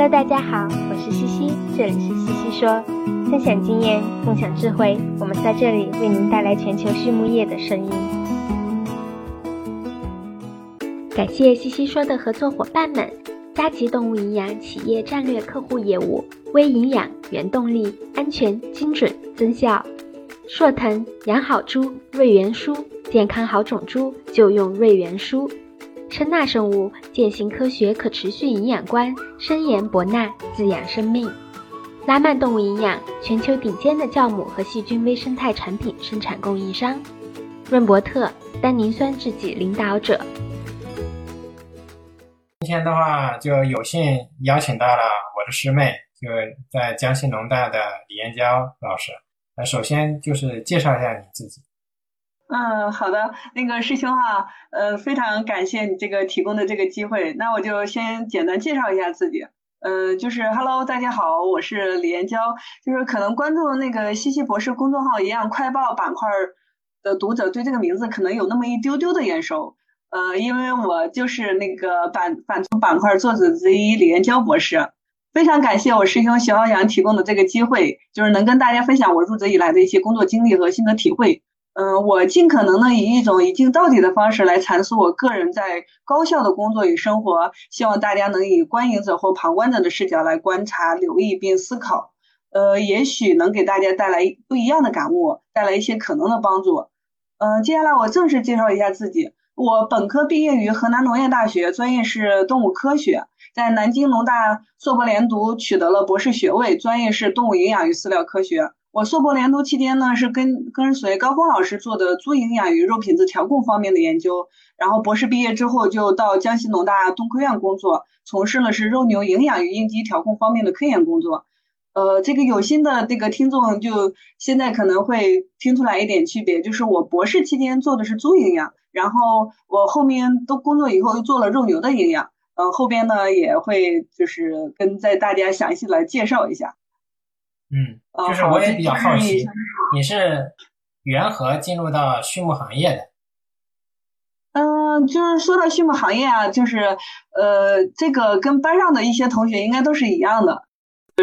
Hello，大家好，我是西西，这里是西西说，分享经验，共享智慧，我们在这里为您带来全球畜牧业的声音。感谢西西说的合作伙伴们：佳吉动物营养企业战略客户业务、微营养、原动力、安全、精准、增效；硕腾养好猪，瑞元舒，健康好种猪就用瑞元舒。声纳生物践行科学可持续营养观，深研博纳滋养生命。拉曼动物营养全球顶尖的酵母和细菌微生态产品生产供应商。润伯特单宁酸制剂领导者。今天的话，就有幸邀请到了我的师妹，就在江西农大的李艳娇老师。那首先就是介绍一下你自己。嗯，好的，那个师兄哈，呃，非常感谢你这个提供的这个机会，那我就先简单介绍一下自己，呃，就是 Hello，大家好，我是李岩娇，就是可能关注那个西西博士公众号一样快报板块的读者对这个名字可能有那么一丢丢的眼熟，呃，因为我就是那个版版图板块作者之一李岩娇博士，非常感谢我师兄徐浩洋提供的这个机会，就是能跟大家分享我入职以来的一些工作经历和心得体会。嗯，我尽可能的以一种一镜到底的方式来阐述我个人在高校的工作与生活，希望大家能以观影者或旁观者的视角来观察、留意并思考，呃，也许能给大家带来不一样的感悟，带来一些可能的帮助。嗯，接下来我正式介绍一下自己，我本科毕业于河南农业大学，专业是动物科学，在南京农大硕博连读取得了博士学位，专业是动物营养与饲料科学。我硕博连读期间呢，是跟跟随高峰老师做的猪营养与肉品质调控方面的研究，然后博士毕业之后就到江西农大动科院工作，从事的是肉牛营养与应激调控方面的科研工作。呃，这个有心的这个听众就现在可能会听出来一点区别，就是我博士期间做的是猪营养，然后我后面都工作以后又做了肉牛的营养。呃，后边呢也会就是跟在大家详细来介绍一下。嗯，就是我也比较好奇，你是缘何进入到畜牧行业的？嗯，就是说到畜牧行业啊，就是呃，这个跟班上的一些同学应该都是一样的。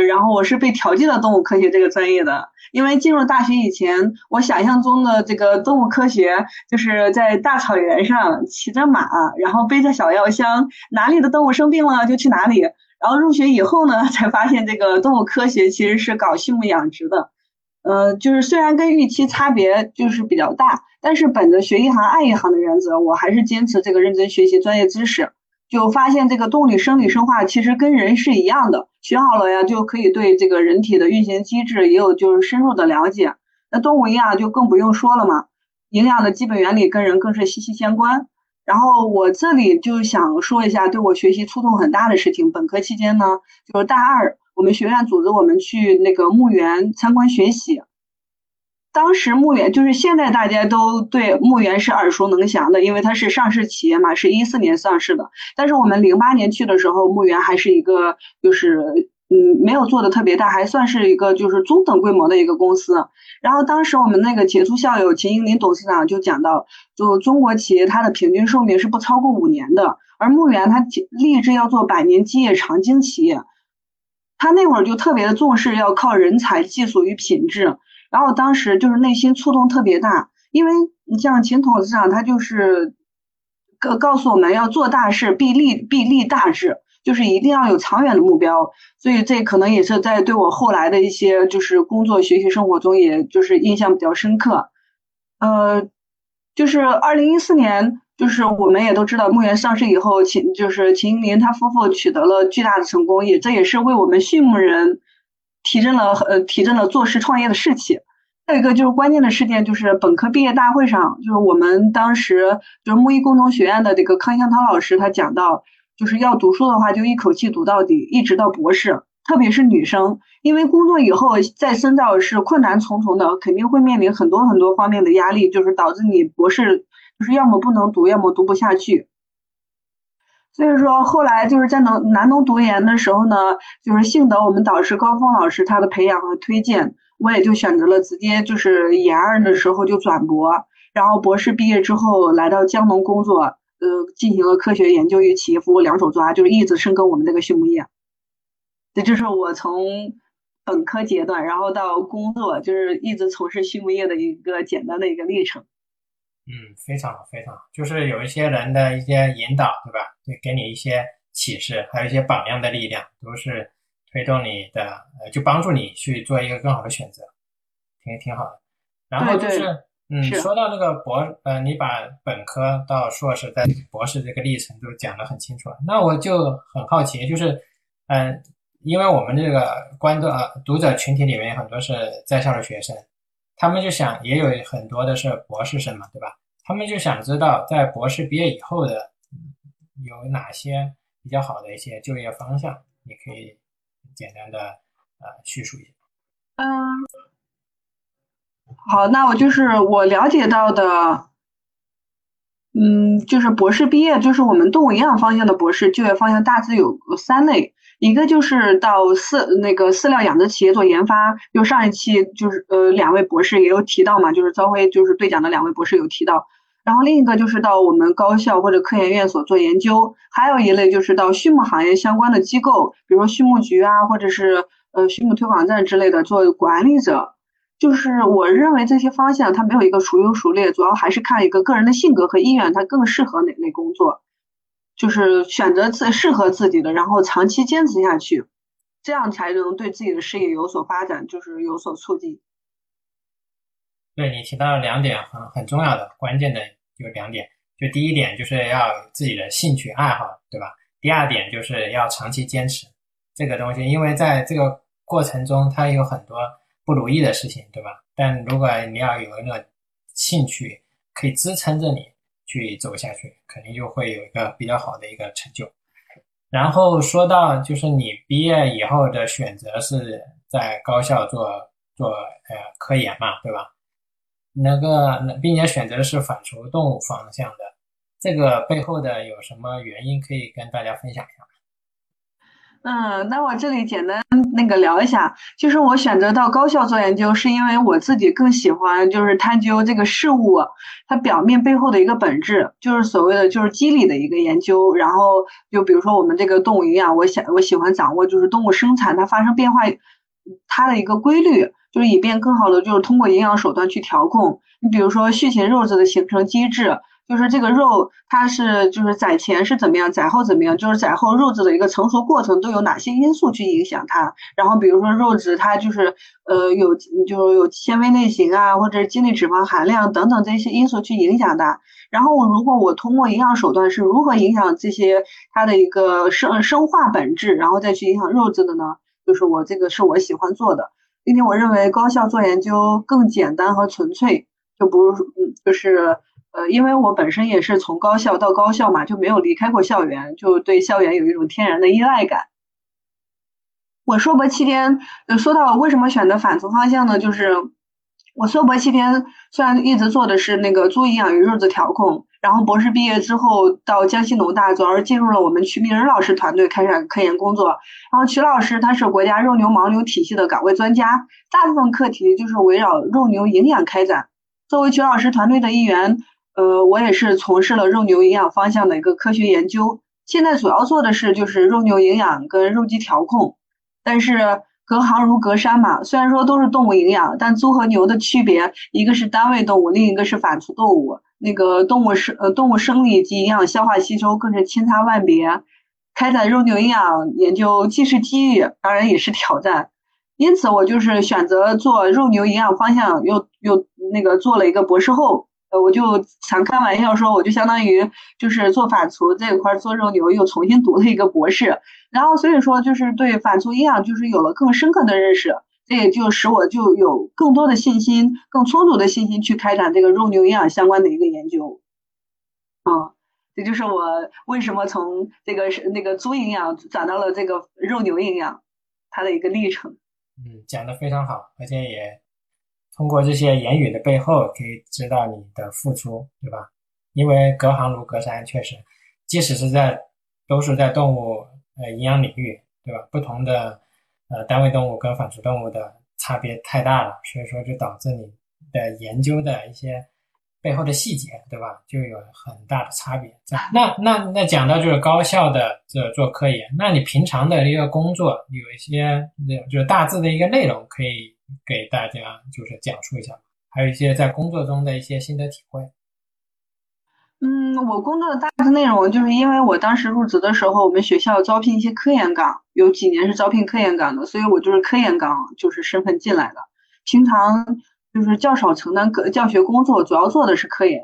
然后我是被调剂到动物科学这个专业的，因为进入大学以前，我想象中的这个动物科学就是在大草原上骑着马，然后背着小药箱，哪里的动物生病了就去哪里。然后入学以后呢，才发现这个动物科学其实是搞畜牧养殖的，呃，就是虽然跟预期差别就是比较大，但是本着学一行爱一行的原则，我还是坚持这个认真学习专业知识。就发现这个动力生理生化其实跟人是一样的，学好了呀，就可以对这个人体的运行机制也有就是深入的了解。那动物营养就更不用说了嘛，营养的基本原理跟人更是息息相关。然后我这里就想说一下对我学习触动很大的事情。本科期间呢，就是大二，我们学院组织我们去那个牧园参观学习。当时牧园就是现在大家都对牧园是耳熟能详的，因为它是上市企业嘛，是一四年上市的。但是我们零八年去的时候，牧园还是一个就是嗯没有做的特别大，还算是一个就是中等规模的一个公司。然后当时我们那个杰出校友秦英林董事长就讲到，就中国企业它的平均寿命是不超过五年的，而牧原它立志要做百年基业长青企业，他那会儿就特别的重视要靠人才、技术与品质。然后当时就是内心触动特别大，因为你像秦董事长他就是告告诉我们要做大事必立必立大志。就是一定要有长远的目标，所以这可能也是在对我后来的一些就是工作、学习、生活中，也就是印象比较深刻。呃，就是二零一四年，就是我们也都知道，牧原上市以后，秦就是秦英林他夫妇取得了巨大的成功，也这也是为我们畜牧人提振了呃提振了做事创业的士气。再一个就是关键的事件，就是本科毕业大会上，就是我们当时就是牧医工程学院的这个康香涛老师他讲到。就是要读书的话，就一口气读到底，一直到博士。特别是女生，因为工作以后再深造是困难重重的，肯定会面临很多很多方面的压力，就是导致你博士就是要么不能读，要么读不下去。所以说后来就是在农南农读研的时候呢，就是幸得我们导师高峰老师他的培养和推荐，我也就选择了直接就是研二的时候就转博，然后博士毕业之后来到江农工作。呃，进行了科学研究与企业服务两手抓，就是一直深耕我们这个畜牧业。这就是我从本科阶段，然后到工作，就是一直从事畜牧业的一个简单的一个历程。嗯，非常好，非常好，就是有一些人的一些引导，对吧？对给你一些启示，还有一些榜样的力量，都是推动你的，呃，就帮助你去做一个更好的选择，挺挺好的。然后就是，嗯，说到那个博，呃，你把本科到硕士在博士这个历程都讲得很清楚了，那我就很好奇，就是，嗯，因为我们这个观众呃读者群体里面很多是在校的学生。他们就想，也有很多的是博士生嘛，对吧？他们就想知道，在博士毕业以后的有哪些比较好的一些就业方向，你可以简单的呃叙述一下。嗯，好，那我就是我了解到的，嗯，就是博士毕业，就是我们动物营养方向的博士就业方向大致有三类。一个就是到饲那个饲料养殖企业做研发，就上一期就是呃两位博士也有提到嘛，就是朝晖就是兑奖的两位博士有提到，然后另一个就是到我们高校或者科研院所做研究，还有一类就是到畜牧行业相关的机构，比如说畜牧局啊，或者是呃畜牧推广站之类的做管理者。就是我认为这些方向它没有一个孰优孰劣，主要还是看一个个人的性格和意愿，它更适合哪类工作。就是选择自适合自己的，然后长期坚持下去，这样才能对自己的事业有所发展，就是有所促进。对你提到了两点很很重要的关键的有两点，就第一点就是要自己的兴趣爱好，对吧？第二点就是要长期坚持这个东西，因为在这个过程中它有很多不如意的事情，对吧？但如果你要有一个兴趣可以支撑着你。去走下去，肯定就会有一个比较好的一个成就。然后说到就是你毕业以后的选择是在高校做做呃科研嘛，对吧？那个并且选择的是反刍动物方向的，这个背后的有什么原因可以跟大家分享一下？嗯，那我这里简单那个聊一下，就是我选择到高校做研究，是因为我自己更喜欢就是探究这个事物它表面背后的一个本质，就是所谓的就是机理的一个研究。然后就比如说我们这个动物营养，我想我喜欢掌握就是动物生产它发生变化它的一个规律，就是以便更好的就是通过营养手段去调控。你比如说畜禽肉质的形成机制。就是这个肉，它是就是宰前是怎么样，宰后怎么样？就是宰后肉质的一个成熟过程都有哪些因素去影响它？然后比如说肉质它就是呃有就是有纤维类型啊，或者是精力脂肪含量等等这些因素去影响它。然后如果我通过营养手段是如何影响这些它的一个生生化本质，然后再去影响肉质的呢？就是我这个是我喜欢做的，并且我认为高校做研究更简单和纯粹，就不是嗯就是。呃，因为我本身也是从高校到高校嘛，就没有离开过校园，就对校园有一种天然的依赖感。我硕博期间，呃说到为什么选择反刍方向呢？就是我硕博期间虽然一直做的是那个猪营养与肉质调控，然后博士毕业之后到江西农大，主要是进入了我们曲明仁老师团队开展科研工作。然后曲老师他是国家肉牛牦牛体系的岗位专家，大部分课题就是围绕肉牛营养开展。作为曲老师团队的一员。呃，我也是从事了肉牛营养方向的一个科学研究，现在主要做的是就是肉牛营养跟肉鸡调控，但是隔行如隔山嘛，虽然说都是动物营养，但猪和牛的区别，一个是单位动物，另一个是反刍动物，那个动物生呃动物生理及营养消化吸收更是千差万别。开展肉牛营养研究既是机遇，当然也是挑战，因此我就是选择做肉牛营养方向，又又那个做了一个博士后。我就常开玩笑说，我就相当于就是做反刍这一块做肉牛又重新读了一个博士，然后所以说就是对反刍营养就是有了更深刻的认识，这也就使我就有更多的信心，更充足的信心去开展这个肉牛营养相关的一个研究。啊，这就是我为什么从这个是那个猪营养转到了这个肉牛营养，它的一个历程。嗯，讲的非常好，而且也。通过这些言语的背后，可以知道你的付出，对吧？因为隔行如隔山，确实，即使是在都是在动物呃营养领域，对吧？不同的呃单位动物跟反刍动物的差别太大了，所以说就导致你的研究的一些背后的细节，对吧？就有很大的差别。那那那讲到就是高效的这做科研，那你平常的一个工作有一些那就是大致的一个内容，可以给大家就是讲述一下，还有一些在工作中的一些心得体会。嗯，我工作的大致内容就是因为我当时入职的时候，我们学校招聘一些科研岗，有几年是招聘科研岗的，所以我就是科研岗就是身份进来的，平常。就是较少承担个教学工作，主要做的是科研，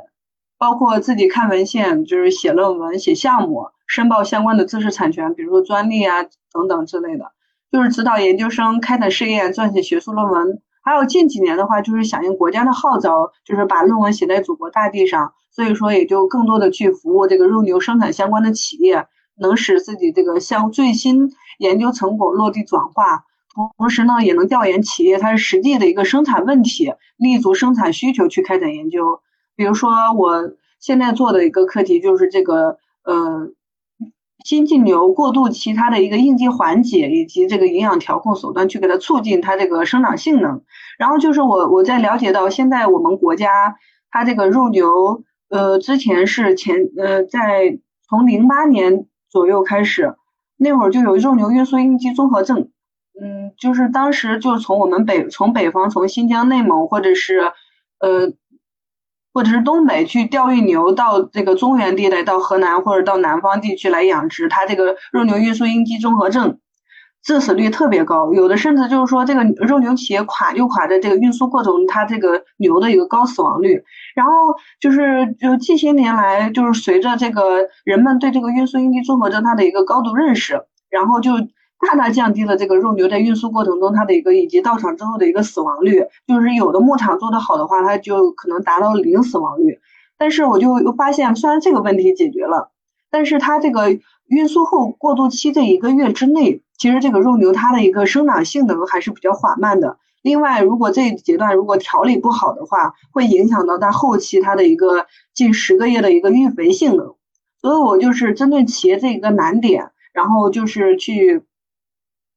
包括自己看文献，就是写论文、写项目、申报相关的知识产权，比如说专利啊等等之类的。就是指导研究生开展试验、撰写学术论文。还有近几年的话，就是响应国家的号召，就是把论文写在祖国大地上。所以说，也就更多的去服务这个肉牛生产相关的企业，能使自己这个相最新研究成果落地转化。同时呢，也能调研企业它实际的一个生产问题，立足生产需求去开展研究。比如说，我现在做的一个课题就是这个呃新进牛过渡期它的一个应激缓解以及这个营养调控手段，去给它促进它这个生长性能。然后就是我我在了解到，现在我们国家它这个肉牛呃之前是前呃在从零八年左右开始，那会儿就有肉牛运输应激综合症。嗯，就是当时就是从我们北从北方从新疆、内蒙或者是呃或者是东北去调运牛到这个中原地带，到河南或者到南方地区来养殖，它这个肉牛运输应激综合症致死率特别高，有的甚至就是说这个肉牛企业垮就垮在这个运输过程，它这个牛的一个高死亡率。然后就是就近些年来，就是随着这个人们对这个运输应激综合症它的一个高度认识，然后就。大大降低了这个肉牛在运输过程中它的一个以及到场之后的一个死亡率，就是有的牧场做得好的话，它就可能达到零死亡率。但是我就发现，虽然这个问题解决了，但是它这个运输后过渡期这一个月之内，其实这个肉牛它的一个生长性能还是比较缓慢的。另外，如果这一阶段如果调理不好的话，会影响到它后期它的一个近十个月的一个育肥性能。所以我就是针对企业这一个难点，然后就是去。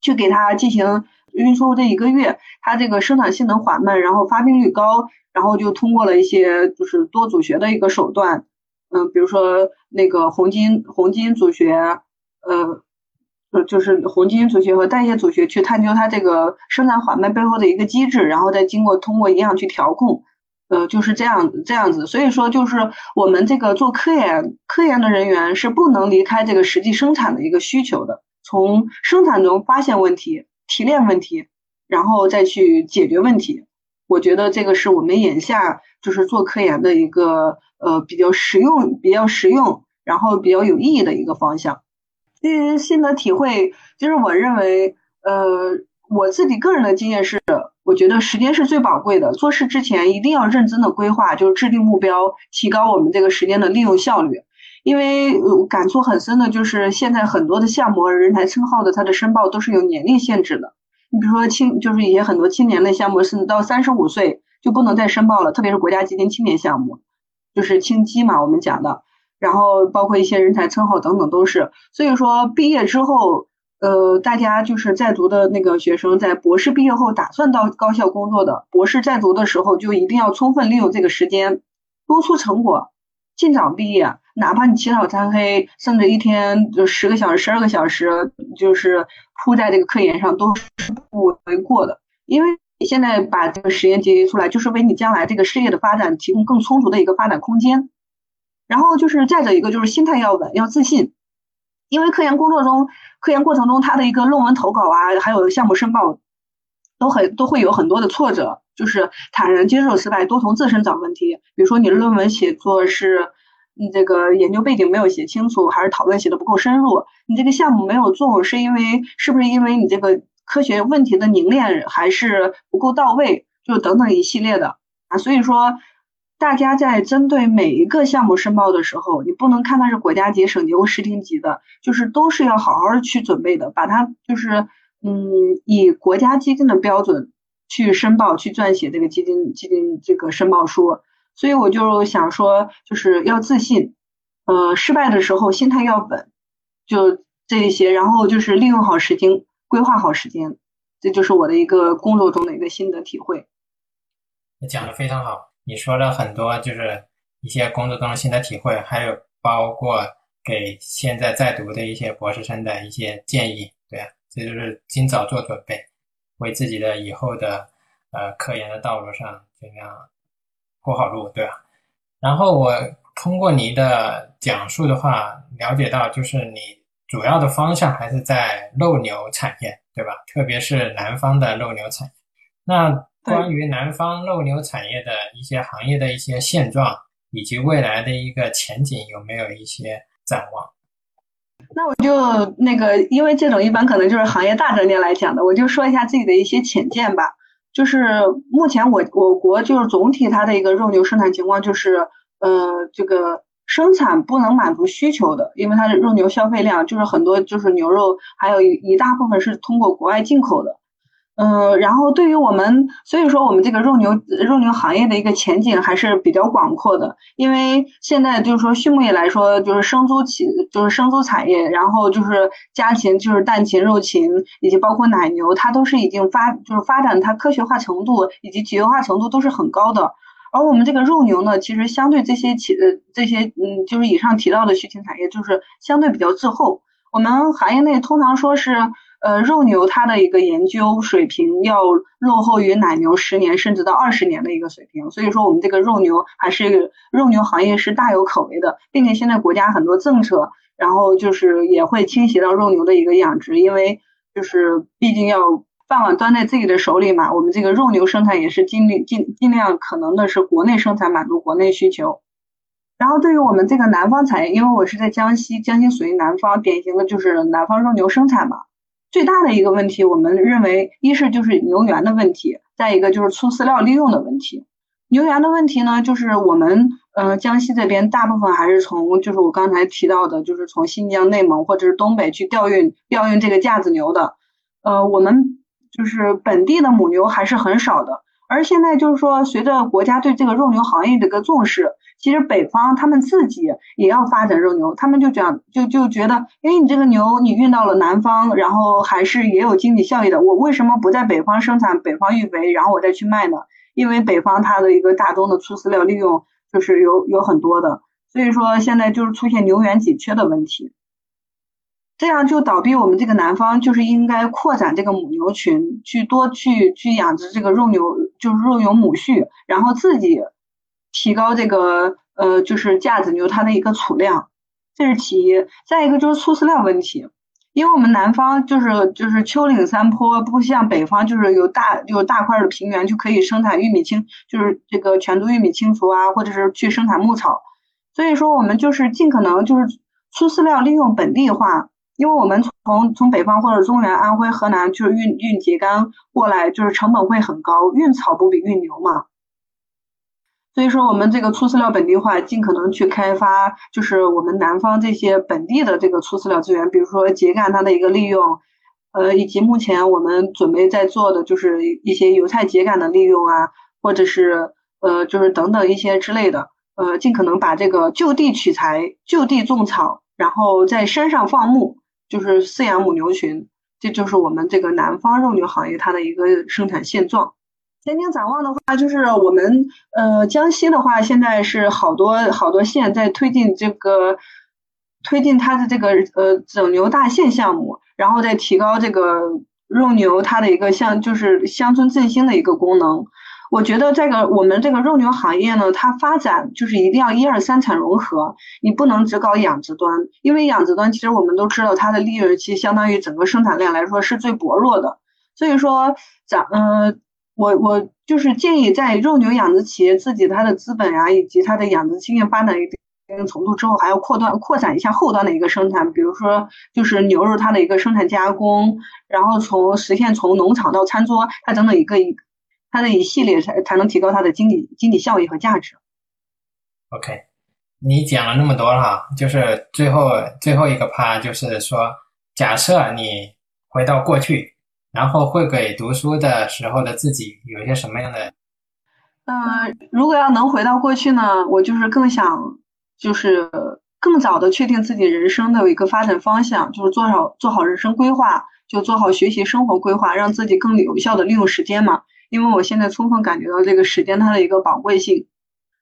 去给它进行运输这一个月，它这个生产性能缓慢，然后发病率高，然后就通过了一些就是多组学的一个手段，嗯，比如说那个红基红基因组学，呃，呃，就是红基因组学和代谢组学去探究它这个生产缓慢背后的一个机制，然后再经过通过营养去调控，呃，就是这样这样子。所以说，就是我们这个做科研科研的人员是不能离开这个实际生产的一个需求的。从生产中发现问题、提炼问题，然后再去解决问题。我觉得这个是我们眼下就是做科研的一个呃比较实用、比较实用，然后比较有意义的一个方向。对于心得体会，就是我认为，呃，我自己个人的经验是，我觉得时间是最宝贵的。做事之前一定要认真的规划，就是制定目标，提高我们这个时间的利用效率。因为感触很深的就是，现在很多的项目人才称号的它的申报都是有年龄限制的。你比如说青，就是一些很多青年的项目，甚至到三十五岁就不能再申报了。特别是国家基金青年项目，就是青基嘛，我们讲的。然后包括一些人才称号等等都是。所以说毕业之后，呃，大家就是在读的那个学生，在博士毕业后打算到高校工作的，博士在读的时候就一定要充分利用这个时间，多出成果，尽早毕业。哪怕你起早贪黑，甚至一天就十个小时、十二个小时，就是扑在这个科研上，都是不为过的。因为你现在把这个实验结集出来，就是为你将来这个事业的发展提供更充足的一个发展空间。然后就是再者一个，就是心态要稳，要自信。因为科研工作中、科研过程中，他的一个论文投稿啊，还有项目申报，都很都会有很多的挫折。就是坦然接受失败，多从自身找问题。比如说你的论文写作是。你这个研究背景没有写清楚，还是讨论写的不够深入？你这个项目没有做，是因为是不是因为你这个科学问题的凝练还是不够到位？就等等一系列的啊，所以说大家在针对每一个项目申报的时候，你不能看它是国家级、省级或市厅级的，就是都是要好好的去准备的，把它就是嗯以国家基金的标准去申报、去撰写这个基金基金这个申报书。所以我就想说，就是要自信，呃，失败的时候心态要稳，就这一些，然后就是利用好时间，规划好时间，这就是我的一个工作中的一个心得体会。你讲的非常好，你说了很多，就是一些工作中的心得体会，还有包括给现在在读的一些博士生的一些建议，对啊，这就是尽早做准备，为自己的以后的呃科研的道路上尽量铺好路，对吧？然后我通过你的讲述的话，了解到就是你主要的方向还是在肉牛产业，对吧？特别是南方的肉牛产业。那关于南方肉牛产业的一些行业的一些现状。以及未来的一个前景有没有一些展望？那我就那个，因为这种一般可能就是行业大专家来讲的，我就说一下自己的一些浅见吧。就是目前我我国就是总体它的一个肉牛生产情况，就是呃这个生产不能满足需求的，因为它的肉牛消费量就是很多就是牛肉还有一一大部分是通过国外进口的。嗯，然后对于我们，所以说我们这个肉牛肉牛行业的一个前景还是比较广阔的，因为现在就是说畜牧业来说，就是生猪企就是生猪产业，然后就是家禽就是蛋禽、肉禽，以及包括奶牛，它都是已经发就是发展它科学化程度以及企业化程度都是很高的，而我们这个肉牛呢，其实相对这些企呃这些嗯就是以上提到的畜禽产业，就是相对比较滞后，我们行业内通常说是。呃，肉牛它的一个研究水平要落后于奶牛十年甚至到二十年的一个水平，所以说我们这个肉牛还是肉牛行业是大有可为的，并且现在国家很多政策，然后就是也会倾斜到肉牛的一个养殖，因为就是毕竟要饭碗端在自己的手里嘛，我们这个肉牛生产也是尽力尽尽量可能的是国内生产满足国内需求，然后对于我们这个南方产业，因为我是在江西，江西属于南方，典型的就是南方肉牛生产嘛。最大的一个问题，我们认为，一是就是牛源的问题，再一个就是粗饲料利用的问题。牛源的问题呢，就是我们呃江西这边大部分还是从就是我刚才提到的，就是从新疆、内蒙或者是东北去调运调运这个架子牛的，呃，我们就是本地的母牛还是很少的。而现在就是说，随着国家对这个肉牛行业的一个重视。其实北方他们自己也要发展肉牛，他们就讲就就觉得，因为你这个牛你运到了南方，然后还是也有经济效益的，我为什么不在北方生产，北方育肥，然后我再去卖呢？因为北方它的一个大宗的粗饲料利用就是有有很多的，所以说现在就是出现牛源紧缺的问题，这样就倒逼我们这个南方就是应该扩展这个母牛群，去多去去养殖这个肉牛，就是肉牛母畜，然后自己。提高这个呃，就是架子牛它的一个储量，这是其一。再一个就是粗饲料问题，因为我们南方就是就是丘陵山坡，不像北方就是有大有大块的平原就可以生产玉米青，就是这个全株玉米青除啊，或者是去生产牧草。所以说我们就是尽可能就是粗饲料利用本地化，因为我们从从北方或者中原、安徽、河南就是运运秸秆过来，就是成本会很高，运草不比运牛嘛。所以说，我们这个粗饲料本地化，尽可能去开发，就是我们南方这些本地的这个粗饲料资源，比如说秸秆它的一个利用，呃，以及目前我们准备在做的就是一些油菜秸秆的利用啊，或者是呃，就是等等一些之类的，呃，尽可能把这个就地取材、就地种草，然后在山上放牧，就是饲养母牛群，这就是我们这个南方肉牛行业它的一个生产现状。前景展望的话，就是我们呃江西的话，现在是好多好多县在推进这个推进它的这个呃整牛大县项目，然后再提高这个肉牛它的一个像就是乡村振兴的一个功能。我觉得这个我们这个肉牛行业呢，它发展就是一定要一二三产融合，你不能只搞养殖端，因为养殖端其实我们都知道它的利润其实相当于整个生产量来说是最薄弱的，所以说咱嗯。我我就是建议，在肉牛养殖企业自己它的资本啊，以及它的养殖经验发展一定程度之后，还要扩段扩展一下后端的一个生产，比如说就是牛肉它的一个生产加工，然后从实现从农场到餐桌，它整整一个一它的一系列才才能提高它的经济经济效益和价值。OK，你讲了那么多哈，就是最后最后一个趴就是说，假设你回到过去。然后会给读书的时候的自己有一些什么样的？嗯，如果要能回到过去呢，我就是更想，就是更早的确定自己人生的有一个发展方向，就是做好做好人生规划，就做好学习生活规划，让自己更有效的利用时间嘛。因为我现在充分感觉到这个时间它的一个宝贵性。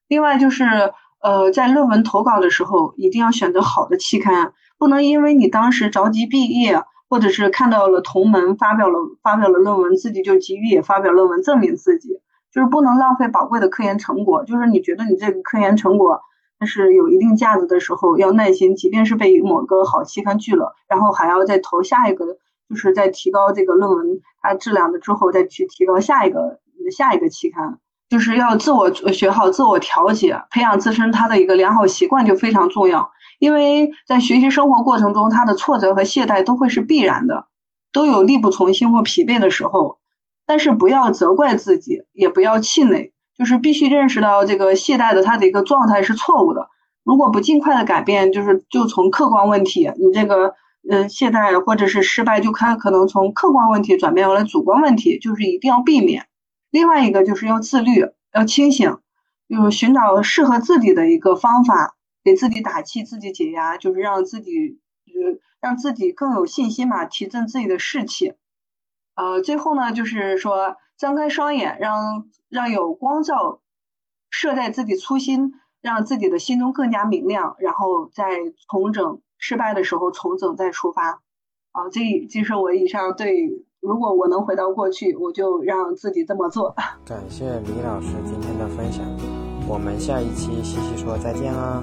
另外就是，呃，在论文投稿的时候，一定要选择好的期刊，不能因为你当时着急毕业，或者是看到了同门发表了发表了论文，自己就急于也发表论文证明自己，就是不能浪费宝贵的科研成果。就是你觉得你这个科研成果它是有一定价值的时候，要耐心，即便是被某个好期刊拒了，然后还要再投下一个，就是在提高这个论文它质量的之后，再去提高下一个下一个期刊。就是要自我学好自我调节，培养自身他的一个良好习惯就非常重要。因为在学习生活过程中，他的挫折和懈怠都会是必然的，都有力不从心或疲惫的时候。但是不要责怪自己，也不要气馁，就是必须认识到这个懈怠的他的一个状态是错误的。如果不尽快的改变，就是就从客观问题，你这个嗯懈怠或者是失败，就看可能从客观问题转变为了主观问题，就是一定要避免。另外一个就是要自律，要清醒，就是寻找适合自己的一个方法，给自己打气，自己解压，就是让自己，呃，让自己更有信心嘛，提振自己的士气。呃，最后呢，就是说，张开双眼，让让有光照射在自己初心，让自己的心中更加明亮，然后再重整，失败的时候重整再出发。啊，这这是我以上对。如果我能回到过去，我就让自己这么做。感谢李老师今天的分享，我们下一期西西说再见啦。